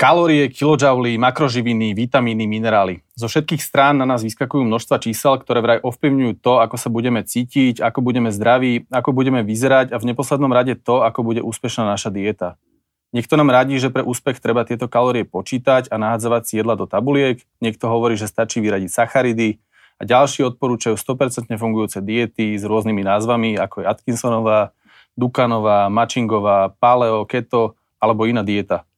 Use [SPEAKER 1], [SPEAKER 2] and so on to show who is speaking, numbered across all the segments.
[SPEAKER 1] Kalórie, kilojouly, makroživiny, vitamíny, minerály. Zo všetkých strán na nás vyskakujú množstva čísel, ktoré vraj ovplyvňujú to, ako sa budeme cítiť, ako budeme zdraví, ako budeme vyzerať a v neposlednom rade to, ako bude úspešná naša dieta. Niekto nám radí, že pre úspech treba tieto kalórie počítať a nahádzavať si jedla do tabuliek, niekto hovorí, že stačí vyradiť sacharidy a ďalší odporúčajú 100% fungujúce diety s rôznymi názvami, ako je Atkinsonová, Dukanová, Machingová, Paleo, Keto alebo iná dieta.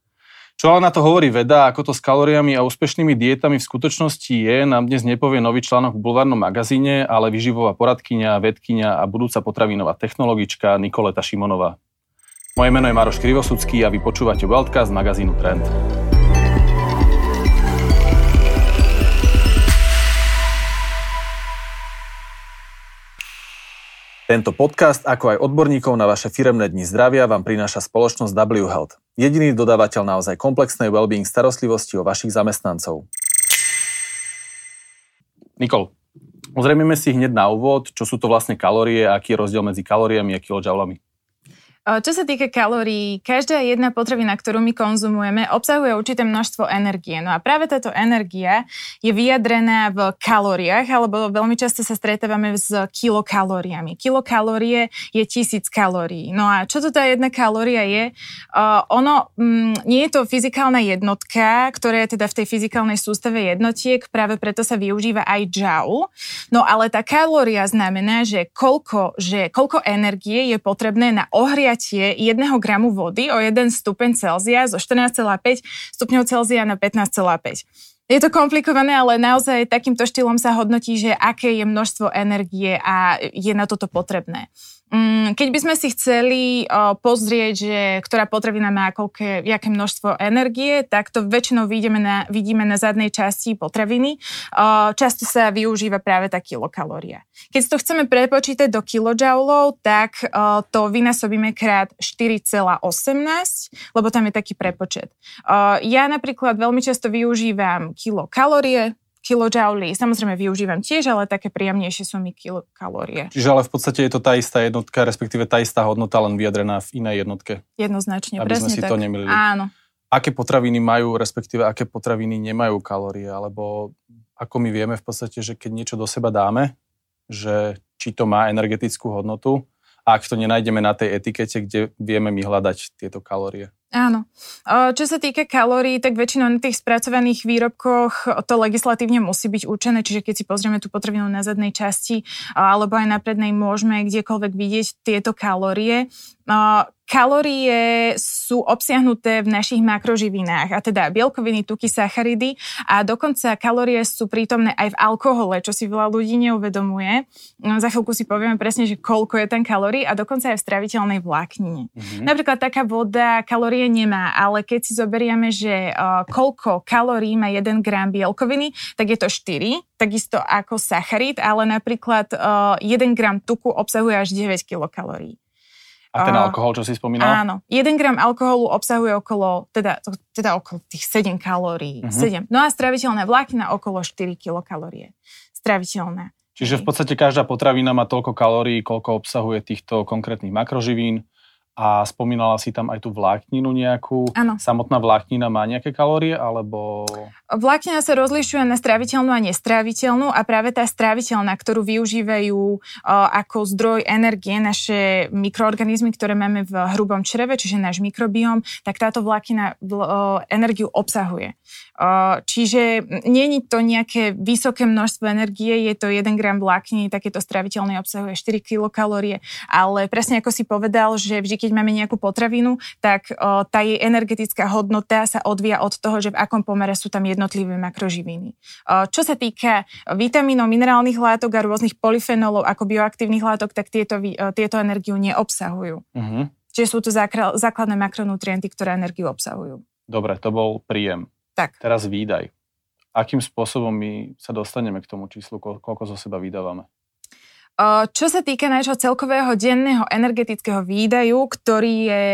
[SPEAKER 1] Čo ale na to hovorí veda, ako to s kalóriami a úspešnými dietami v skutočnosti je, nám dnes nepovie nový článok v bulvárnom magazíne, ale vyživová poradkyňa, vedkyňa a budúca potravinová technologička Nikoleta Šimonová. Moje meno je Maroš Krivosudský a vy počúvate Wildcast magazínu Trend. Tento podcast, ako aj odborníkov na vaše firemné dni zdravia, vám prináša spoločnosť W Health. Jediný dodávateľ naozaj komplexnej well-being starostlivosti o vašich zamestnancov. Nikol, pozrieme si hneď na úvod, čo sú to vlastne kalórie a aký je rozdiel medzi kalóriami a kilojoulami.
[SPEAKER 2] Čo sa týka kalórií, každá jedna potravina, ktorú my konzumujeme, obsahuje určité množstvo energie. No a práve táto energia je vyjadrená v kalóriách, alebo veľmi často sa stretávame s kilokalóriami. Kilokalórie je tisíc kalórií. No a čo to tá jedna kalória je? Ono mm, nie je to fyzikálna jednotka, ktorá je teda v tej fyzikálnej sústave jednotiek, práve preto sa využíva aj joule. No ale tá kalória znamená, že koľko, že koľko energie je potrebné na ohriať prijatie 1 gramu vody o 1 stupeň Celzia zo 14,5 stupňov Celzia na 15,5. Je to komplikované, ale naozaj takýmto štýlom sa hodnotí, že aké je množstvo energie a je na toto potrebné. Mm, keď by sme si chceli pozrieť, že ktorá potravina má koľké, jaké množstvo energie, tak to väčšinou vidíme na, vidíme na zadnej časti potraviny. Často sa využíva práve tá kilokalória. Keď to chceme prepočítať do kilojoulov, tak to vynásobíme krát 4,18, lebo tam je taký prepočet. Ja napríklad veľmi často využívam kilokalórie, kilojouly. Samozrejme využívam tiež, ale také príjemnejšie sú mi kilokalórie.
[SPEAKER 1] Čiže ale v podstate je to tá istá jednotka, respektíve tá istá hodnota, len vyjadrená v inej jednotke.
[SPEAKER 2] Jednoznačne,
[SPEAKER 1] aby
[SPEAKER 2] presne
[SPEAKER 1] sme si
[SPEAKER 2] tak.
[SPEAKER 1] to nemýlili.
[SPEAKER 2] Áno.
[SPEAKER 1] Aké potraviny majú, respektíve aké potraviny nemajú kalórie, alebo ako my vieme v podstate, že keď niečo do seba dáme, že či to má energetickú hodnotu, a ak to nenájdeme na tej etikete, kde vieme my hľadať tieto kalórie.
[SPEAKER 2] Áno. Čo sa týka kalórií, tak väčšinou na tých spracovaných výrobkoch to legislatívne musí byť určené, čiže keď si pozrieme tú potravinu na zadnej časti alebo aj na prednej, môžeme kdekoľvek vidieť tieto kalórie. Kalórie sú obsiahnuté v našich makroživinách, a teda bielkoviny, tuky, sacharidy a dokonca kalórie sú prítomné aj v alkohole, čo si veľa ľudí neuvedomuje. No, za chvíľku si povieme presne, že koľko je ten kalórií a dokonca aj v straviteľnej vláknine. Mm-hmm. Napríklad taká voda kalórie nemá, ale keď si zoberieme, že uh, koľko kalórií má 1 gram bielkoviny, tak je to 4, takisto ako sacharid, ale napríklad uh, 1 gram tuku obsahuje až 9 kilokalórií.
[SPEAKER 1] A ten alkohol, čo si spomínala?
[SPEAKER 2] Áno. 1 gram alkoholu obsahuje okolo, teda, teda okolo tých 7 kalórií. Uh-huh. 7. No a straviteľné vlákna okolo 4 kilokalórie. Straviteľné.
[SPEAKER 1] Čiže v podstate každá potravina má toľko kalórií, koľko obsahuje týchto konkrétnych makroživín a spomínala si tam aj tú vlákninu nejakú.
[SPEAKER 2] Áno.
[SPEAKER 1] Samotná vláknina má nejaké kalórie, alebo...
[SPEAKER 2] Vláknina sa rozlišuje na stráviteľnú a nestráviteľnú a práve tá stráviteľná, ktorú využívajú o, ako zdroj energie naše mikroorganizmy, ktoré máme v hrubom čreve, čiže náš mikrobióm, tak táto vláknina o, energiu obsahuje. O, čiže je to nejaké vysoké množstvo energie, je to 1 gram vlákniny, takéto stráviteľné obsahuje 4 kilokalórie, ale presne ako si povedal, že vždy keď máme nejakú potravinu, tak o, tá jej energetická hodnota sa odvíja od toho, že v akom pomere sú tam jednotlivé makroživiny. O, čo sa týka vitamínov, minerálnych látok a rôznych polyfenolov ako bioaktívnych látok, tak tieto, o, tieto energiu neobsahujú. Uh-huh. Čiže sú to základné makronutrienty, ktoré energiu obsahujú.
[SPEAKER 1] Dobre, to bol príjem.
[SPEAKER 2] Tak.
[SPEAKER 1] Teraz výdaj. Akým spôsobom my sa dostaneme k tomu číslu, koľko zo seba vydávame?
[SPEAKER 2] Čo sa týka nášho celkového denného energetického výdaju, ktorý je,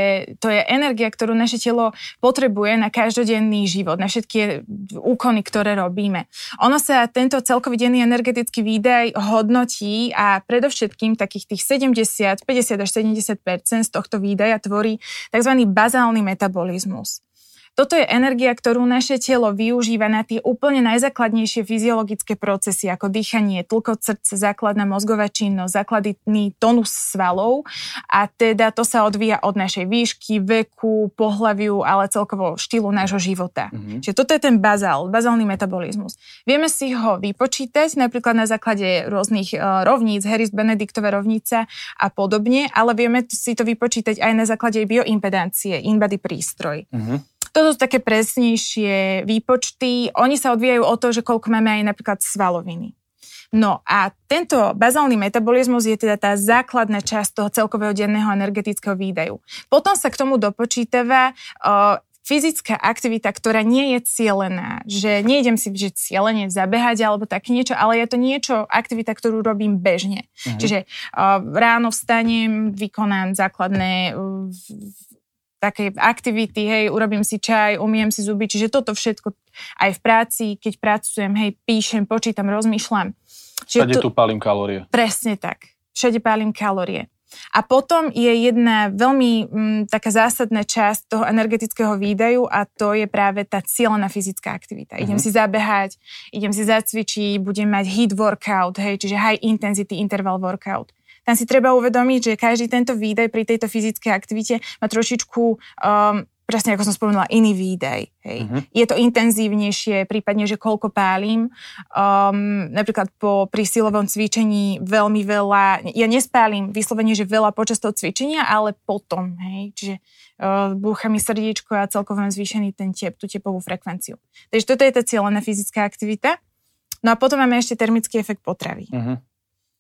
[SPEAKER 2] to je energia, ktorú naše telo potrebuje na každodenný život, na všetky úkony, ktoré robíme. Ono sa tento celkový denný energetický výdaj hodnotí a predovšetkým takých tých 70, 50 až 70 z tohto výdaja tvorí tzv. bazálny metabolizmus. Toto je energia, ktorú naše telo využíva na tie úplne najzákladnejšie fyziologické procesy, ako dýchanie, tlkot srdce, základná mozgová činnosť, základný tonus svalov a teda to sa odvíja od našej výšky, veku, pohľaviu, ale celkovo štýlu nášho života. Mm-hmm. Čiže toto je ten bazál, bazálny metabolizmus. Vieme si ho vypočítať napríklad na základe rôznych uh, rovníc, Harris Benediktové rovnice a podobne, ale vieme si to vypočítať aj na základe bioimpedancie, in-body prístroj. Mm-hmm. Toto sú také presnejšie výpočty. Oni sa odvíjajú o to, že koľko máme aj napríklad svaloviny. No a tento bazálny metabolizmus je teda tá základná časť toho celkového denného energetického výdaju. Potom sa k tomu dopočítava uh, fyzická aktivita, ktorá nie je cielená, že nejdem si že cieľene zabehať alebo tak niečo, ale je to niečo, aktivita, ktorú robím bežne. Uh-huh. Čiže uh, ráno vstanem, vykonám základné uh, také aktivity, hej, urobím si čaj, umiem si zuby, čiže toto všetko aj v práci, keď pracujem, hej, píšem, počítam, rozmýšľam.
[SPEAKER 1] Čiže Všade tu pálim kalórie.
[SPEAKER 2] Presne tak. Všade pálim kalórie. A potom je jedna veľmi m, mm, taká zásadná časť toho energetického výdaju a to je práve tá cieľená fyzická aktivita. Uh-huh. Idem si zabehať, idem si zacvičiť, budem mať hit workout, hej, čiže high intensity interval workout tam si treba uvedomiť, že každý tento výdaj pri tejto fyzickej aktivite má trošičku um, presne ako som spomenula, iný výdaj. Hej. Uh-huh. Je to intenzívnejšie, prípadne, že koľko pálim. Um, napríklad po prísilovom cvičení veľmi veľa, ja nespálim vyslovene, že veľa počas toho cvičenia, ale potom. Hej. Čiže uh, búcha mi srdiečko a celkovo mám zvýšený ten tep, tú tepovú frekvenciu. Takže toto je tá cieľená fyzická aktivita. No a potom máme ešte termický efekt potravy. Uh-huh.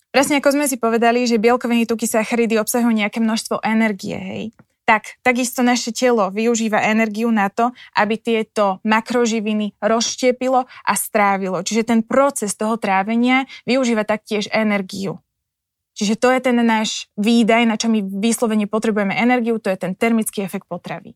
[SPEAKER 2] Presne ako sme si povedali, že bielkoviny, tuky, sacharidy obsahujú nejaké množstvo energie, hej. Tak, takisto naše telo využíva energiu na to, aby tieto makroživiny rozštiepilo a strávilo. Čiže ten proces toho trávenia využíva taktiež energiu. Čiže to je ten náš výdaj, na čo my vyslovene potrebujeme energiu, to je ten termický efekt potravy.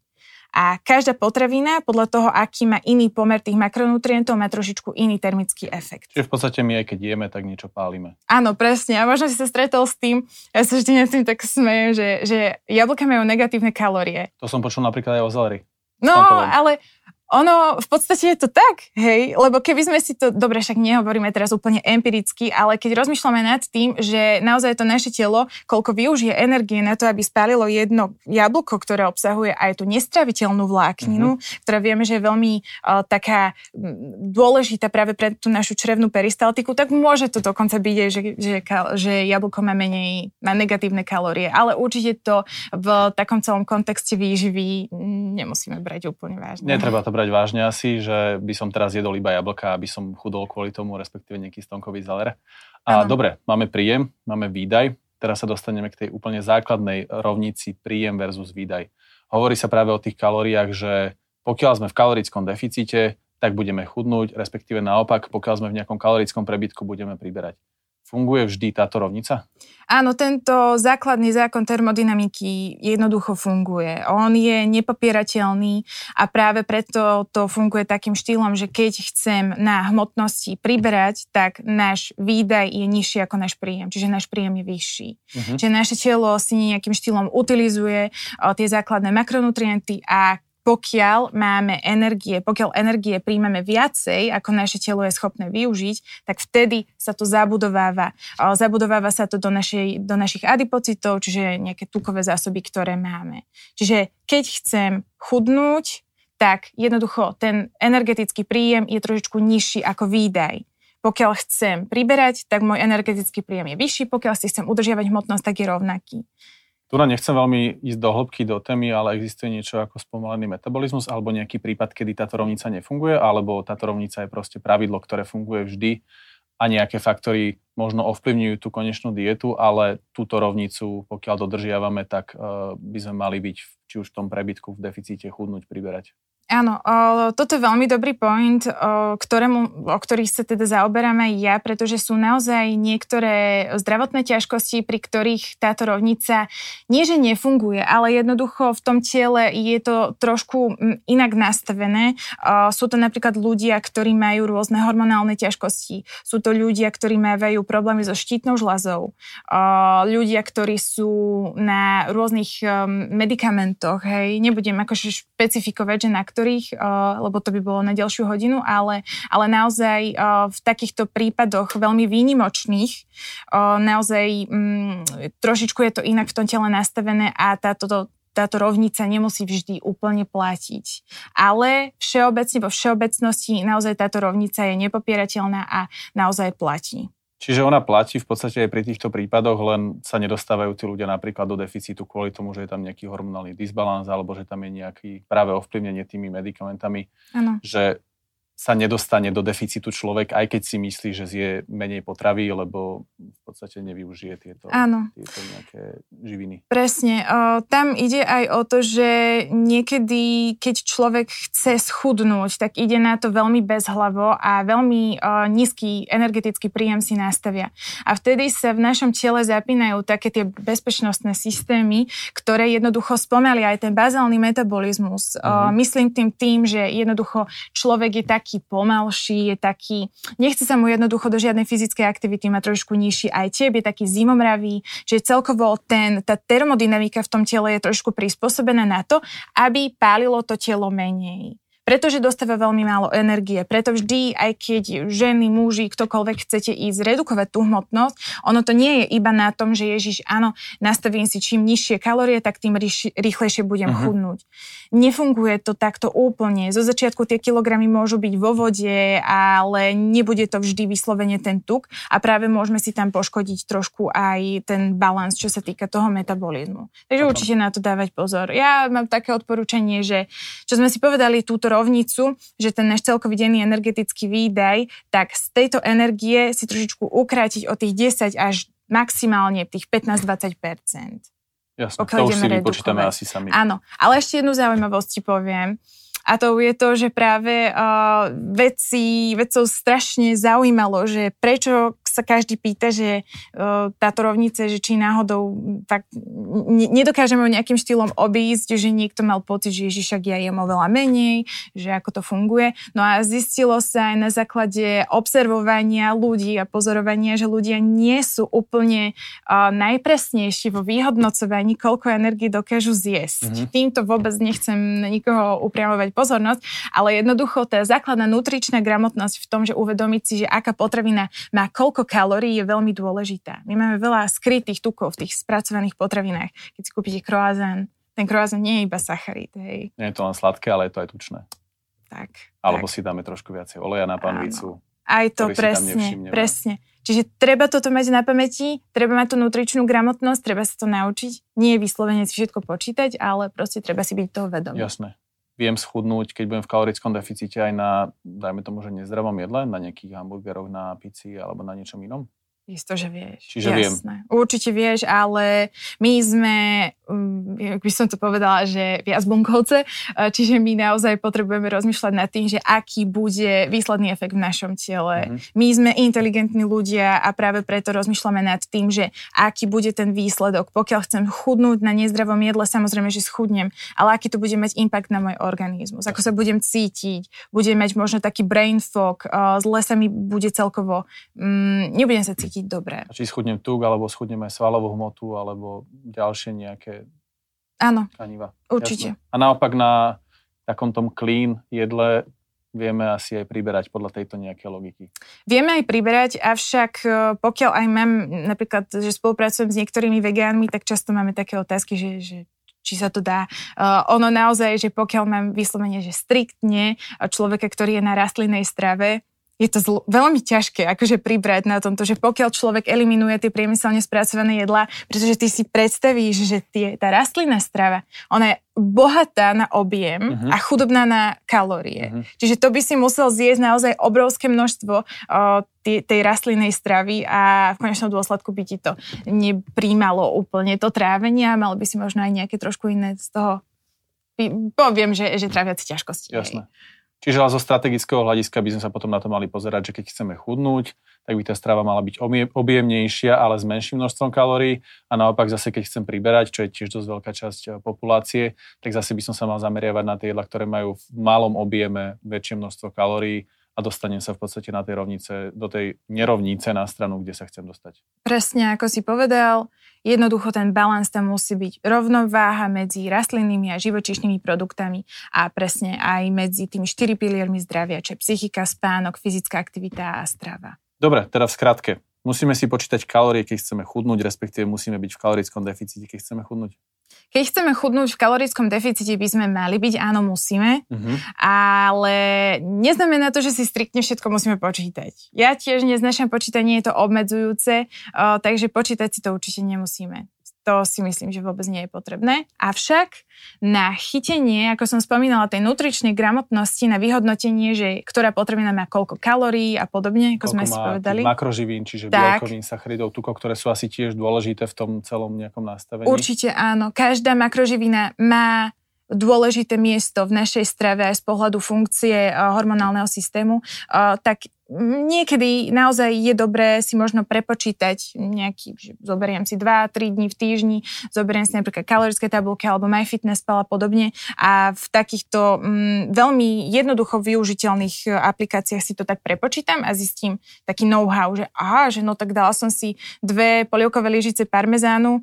[SPEAKER 2] A každá potravina, podľa toho, aký má iný pomer tých makronutrientov, má trošičku iný termický efekt.
[SPEAKER 1] Čiže v podstate my aj keď jeme, tak niečo pálime.
[SPEAKER 2] Áno, presne. A možno si sa stretol s tým, ja sa vždy nad tým tak smejem, že, že jablka majú negatívne kalórie.
[SPEAKER 1] To som počul napríklad aj o zeleri.
[SPEAKER 2] No, ale ono v podstate je to tak, hej, lebo keby sme si to, dobre, však nehovoríme teraz úplne empiricky, ale keď rozmýšľame nad tým, že naozaj to naše telo, koľko využije energie na to, aby spálilo jedno jablko, ktoré obsahuje aj tú nestraviteľnú vlákninu, mm-hmm. ktorá vieme, že je veľmi uh, taká dôležitá práve pre tú našu črevnú peristaltiku, tak môže to dokonca byť, že, že, že jablko má menej, má negatívne kalórie, ale určite to v takom celom kontexte výživy nemusíme brať úplne vážne.
[SPEAKER 1] Netreba to brať brať vážne asi, že by som teraz jedol iba jablka, aby som chudol kvôli tomu, respektíve nejaký stonkový zeler. A ano. dobre, máme príjem, máme výdaj, teraz sa dostaneme k tej úplne základnej rovnici príjem versus výdaj. Hovorí sa práve o tých kalóriách, že pokiaľ sme v kalorickom deficite, tak budeme chudnúť, respektíve naopak, pokiaľ sme v nejakom kalorickom prebytku, budeme priberať. Funguje vždy táto rovnica?
[SPEAKER 2] Áno, tento základný zákon termodynamiky jednoducho funguje. On je nepopierateľný a práve preto to funguje takým štýlom, že keď chcem na hmotnosti priberať, tak náš výdaj je nižší ako náš príjem, čiže náš príjem je vyšší. Uh-huh. Čiže naše telo si nejakým štýlom utilizuje tie základné makronutrienty a pokiaľ máme energie, pokiaľ energie príjmeme viacej, ako naše telo je schopné využiť, tak vtedy sa to zabudováva. Zabudováva sa to do, našej, do našich adipocitov, čiže nejaké tukové zásoby, ktoré máme. Čiže keď chcem chudnúť, tak jednoducho ten energetický príjem je trošičku nižší ako výdaj. Pokiaľ chcem priberať, tak môj energetický príjem je vyšší, pokiaľ si chcem udržiavať hmotnosť, tak je rovnaký.
[SPEAKER 1] Tu nechcem veľmi ísť do hĺbky do témy, ale existuje niečo ako spomalený metabolizmus alebo nejaký prípad, kedy táto rovnica nefunguje, alebo táto rovnica je proste pravidlo, ktoré funguje vždy a nejaké faktory možno ovplyvňujú tú konečnú dietu, ale túto rovnicu, pokiaľ dodržiavame, tak uh, by sme mali byť či už v tom prebytku, v deficite, chudnúť, priberať.
[SPEAKER 2] Áno, o, toto je veľmi dobrý point, o, ktorému, o ktorých sa teda zaoberám aj ja, pretože sú naozaj niektoré zdravotné ťažkosti, pri ktorých táto rovnica nie, že nefunguje, ale jednoducho v tom tele je to trošku inak nastavené. O, sú to napríklad ľudia, ktorí majú rôzne hormonálne ťažkosti. Sú to ľudia, ktorí majú problémy so štítnou žľazou. O, ľudia, ktorí sú na rôznych um, medikamentoch, hej, nebudem akože špecifikovať, že na ktorých, lebo to by bolo na ďalšiu hodinu, ale, ale naozaj v takýchto prípadoch veľmi výnimočných, naozaj mm, trošičku je to inak v tom tele nastavené a táto táto rovnica nemusí vždy úplne platiť. Ale všeobecne, vo všeobecnosti naozaj táto rovnica je nepopierateľná a naozaj platí.
[SPEAKER 1] Čiže ona platí v podstate aj pri týchto prípadoch, len sa nedostávajú tí ľudia napríklad do deficitu kvôli tomu, že je tam nejaký hormonálny disbalans alebo že tam je nejaký práve ovplyvnenie tými medikamentami. Ano. Že sa nedostane do deficitu človek, aj keď si myslí, že zje menej potravy, lebo v podstate nevyužije tieto, Áno. tieto nejaké živiny.
[SPEAKER 2] Presne. O, tam ide aj o to, že niekedy, keď človek chce schudnúť, tak ide na to veľmi bezhlavo a veľmi o, nízky energetický príjem si nastavia. A vtedy sa v našom tele zapínajú také tie bezpečnostné systémy, ktoré jednoducho spomalia aj ten bazálny metabolizmus. Mhm. O, myslím tým tým, že jednoducho človek je taký taký pomalší, je taký, nechce sa mu jednoducho do žiadnej fyzickej aktivity, má trošku nižší aj teb, je taký zimomravý, že celkovo ten, tá termodynamika v tom tele je trošku prispôsobená na to, aby pálilo to telo menej pretože dostáva veľmi málo energie. Preto vždy, aj keď ženy, muži, ktokoľvek chcete ísť redukovať tú hmotnosť, ono to nie je iba na tom, že Ježiš, áno, nastavím si čím nižšie kalórie, tak tým rýchlejšie budem uh-huh. chudnúť. Nefunguje to takto úplne. Zo začiatku tie kilogramy môžu byť vo vode, ale nebude to vždy vyslovene ten tuk a práve môžeme si tam poškodiť trošku aj ten balans, čo sa týka toho metabolizmu. Takže uh-huh. určite na to dávať pozor. Ja mám také odporúčanie, že čo sme si povedali túto rovnicu, že ten náš celkový denný energetický výdaj, tak z tejto energie si trošičku ukrátiť o tých 10 až maximálne tých 15-20%.
[SPEAKER 1] Jasne, to už si vypočítame asi sami.
[SPEAKER 2] Áno, ale ešte jednu zaujímavosť ti poviem. A to je to, že práve uh, veci, vedcov strašne zaujímalo, že prečo sa každý pýta, že uh, táto rovnice, že či náhodou tak ne, nedokážeme ho nejakým štýlom obísť, že niekto mal pocit, že Ježišak ja jem oveľa menej, že ako to funguje. No a zistilo sa aj na základe observovania ľudí a pozorovania, že ľudia nie sú úplne uh, najpresnejší vo vyhodnocovaní, koľko energie dokážu zjesť. Mm-hmm. Týmto vôbec nechcem nikoho upriamovať pozornosť, ale jednoducho tá základná nutričná gramotnosť v tom, že uvedomiť si, že aká potravina má koľko koľko kalórií je veľmi dôležitá. My máme veľa skrytých tukov v tých spracovaných potravinách. Keď si kúpite kroazán, ten kroazán nie je iba sacharid, hej.
[SPEAKER 1] Nie je to len sladké, ale je to aj tučné.
[SPEAKER 2] Tak.
[SPEAKER 1] Alebo
[SPEAKER 2] tak.
[SPEAKER 1] si dáme trošku viacej oleja na panvicu.
[SPEAKER 2] Aj to, presne, presne. Čiže treba toto mať na pamäti, treba mať tú nutričnú gramotnosť, treba sa to naučiť. Nie je vyslovene si všetko počítať, ale proste treba si byť toho vedomý.
[SPEAKER 1] Jasné viem schudnúť, keď budem v kalorickom deficite aj na, dajme tomu, že nezdravom jedle, na nejakých hamburgeroch, na pici alebo na niečom inom?
[SPEAKER 2] Isto, že vieš.
[SPEAKER 1] Čiže Jasné.
[SPEAKER 2] viem. Určite vieš, ale my sme, um, by som to povedala, že viac bunkovce, uh, čiže my naozaj potrebujeme rozmýšľať nad tým, že aký bude výsledný efekt v našom tele. Mm-hmm. My sme inteligentní ľudia a práve preto rozmýšľame nad tým, že aký bude ten výsledok. Pokiaľ chcem chudnúť na nezdravom jedle, samozrejme, že schudnem, ale aký to bude mať impact na môj organizmus, ako sa budem cítiť, budem mať možno taký brain fog, uh, zle sa mi bude celkovo, um, nebudem sa cítiť dobre.
[SPEAKER 1] Či schudnem tuk, alebo schudnem aj svalovú hmotu, alebo ďalšie nejaké
[SPEAKER 2] Áno,
[SPEAKER 1] tkaniva.
[SPEAKER 2] určite.
[SPEAKER 1] Jasne. A naopak na takom tom clean jedle vieme asi aj priberať podľa tejto nejakej logiky.
[SPEAKER 2] Vieme aj priberať, avšak e, pokiaľ aj mám napríklad, že spolupracujem s niektorými vegánmi, tak často máme také otázky, že, že či sa to dá. Uh, ono naozaj, že pokiaľ mám vyslovene, že striktne človeka, ktorý je na rastlinnej strave, je to zl- veľmi ťažké akože pribrať na tomto, že pokiaľ človek eliminuje tie priemyselne spracované jedlá, pretože ty si predstavíš, že tie, tá rastlinná strava, ona je bohatá na objem uh-huh. a chudobná na kalórie. Uh-huh. Čiže to by si musel zjesť naozaj obrovské množstvo uh, tej, tej rastlinnej stravy a v konečnom dôsledku by ti to nepríjmalo úplne to trávenie a mal by si možno aj nejaké trošku iné z toho poviem, že, že tráviaci ťažkosti.
[SPEAKER 1] Jasné. Hej. Čiže ale zo strategického hľadiska by sme sa potom na to mali pozerať, že keď chceme chudnúť, tak by tá strava mala byť objemnejšia, ale s menším množstvom kalórií. A naopak zase, keď chcem priberať, čo je tiež dosť veľká časť eh, populácie, tak zase by som sa mal zameriavať na tie jedla, ktoré majú v malom objeme väčšie množstvo kalórií a dostanem sa v podstate na tej rovnice, do tej nerovnice na stranu, kde sa chcem dostať.
[SPEAKER 2] Presne, ako si povedal, Jednoducho ten balans tam musí byť rovnováha medzi rastlinnými a živočíšnymi produktami a presne aj medzi tými štyri piliermi zdravia, čo je psychika, spánok, fyzická aktivita a strava.
[SPEAKER 1] Dobre, teda v. Musíme si počítať kalórie, keď chceme chudnúť, respektíve musíme byť v kalorickom deficite, keď chceme chudnúť?
[SPEAKER 2] Keď chceme chudnúť v kalorickom deficite, by sme mali byť, áno, musíme, uh-huh. ale neznamená to, že si striktne všetko musíme počítať. Ja tiež neznašam počítanie, je to obmedzujúce, uh, takže počítať si to určite nemusíme. To si myslím, že vôbec nie je potrebné. Avšak na chytenie, ako som spomínala, tej nutričnej gramotnosti, na vyhodnotenie, že ktorá potrebná má koľko kalórií a podobne, ako koľko sme si povedali.
[SPEAKER 1] makroživín, čiže tak. bielkovín, sacharidov, tukov, ktoré sú asi tiež dôležité v tom celom nejakom nastavení.
[SPEAKER 2] Určite áno. Každá makroživina má dôležité miesto v našej strave aj z pohľadu funkcie eh, hormonálneho systému, eh, tak niekedy naozaj je dobré si možno prepočítať nejaký, že zoberiem si 2-3 dní v týždni, zoberiem si napríklad kalorické tabulky alebo MyFitnessPal a podobne a v takýchto mm, veľmi jednoducho využiteľných eh, aplikáciách si to tak prepočítam a zistím taký know-how, že aha, že no tak dala som si dve polievkové lyžice parmezánu,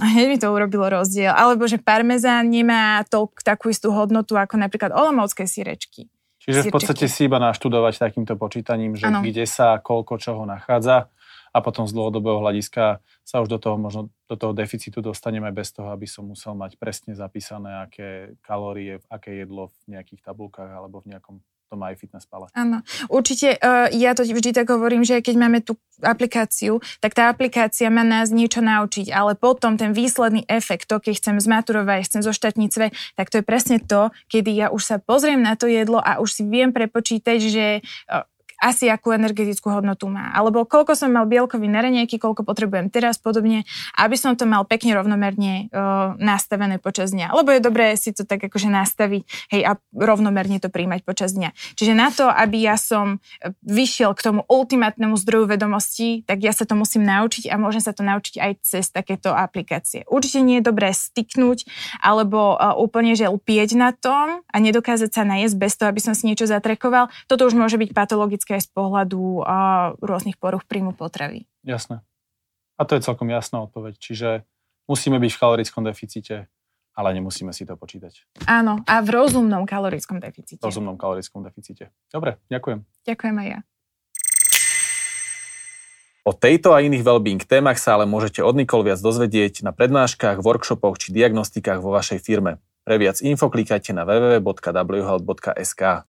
[SPEAKER 2] hneď mi to urobilo rozdiel. Alebo že parmezán nemá toľk, takú istú hodnotu ako napríklad olomovské sírečky.
[SPEAKER 1] Čiže v podstate si iba naštudovať takýmto počítaním, že ano. kde sa koľko čoho nachádza a potom z dlhodobého hľadiska sa už do toho možno do toho deficitu dostaneme bez toho, aby som musel mať presne zapísané, aké kalórie, aké jedlo v nejakých tabulkách alebo v nejakom tom aj fitness pale.
[SPEAKER 2] Áno, určite uh, ja to vždy tak hovorím, že keď máme tú aplikáciu, tak tá aplikácia má nás niečo naučiť, ale potom ten výsledný efekt, to keď chcem zmaturovať, chcem zoštatniť sve, tak to je presne to, kedy ja už sa pozriem na to jedlo a už si viem prepočítať, že uh, asi akú energetickú hodnotu má. Alebo koľko som mal bielkový na koľko potrebujem teraz podobne, aby som to mal pekne rovnomerne uh, nastavené počas dňa. Lebo je dobré si to tak akože nastaviť hej, a rovnomerne to príjmať počas dňa. Čiže na to, aby ja som e, vyšiel k tomu ultimátnemu zdroju vedomostí, tak ja sa to musím naučiť a môžem sa to naučiť aj cez takéto aplikácie. Určite nie je dobré styknúť alebo uh, úplne že lpieť na tom a nedokázať sa najesť bez toho, aby som si niečo zatrekoval. Toto už môže byť patologické aj z pohľadu a, rôznych poruch príjmu potravy.
[SPEAKER 1] Jasné. A to je celkom jasná odpoveď. Čiže musíme byť v kalorickom deficite, ale nemusíme si to počítať.
[SPEAKER 2] Áno, a v rozumnom kalorickom deficite.
[SPEAKER 1] V rozumnom kalorickom deficite. Dobre, ďakujem.
[SPEAKER 2] Ďakujem aj ja.
[SPEAKER 1] O tejto a iných wellbeing témach sa ale môžete od Nikol viac dozvedieť na prednáškach, workshopoch či diagnostikách vo vašej firme. Pre viac info klikajte na www.whealth.sk.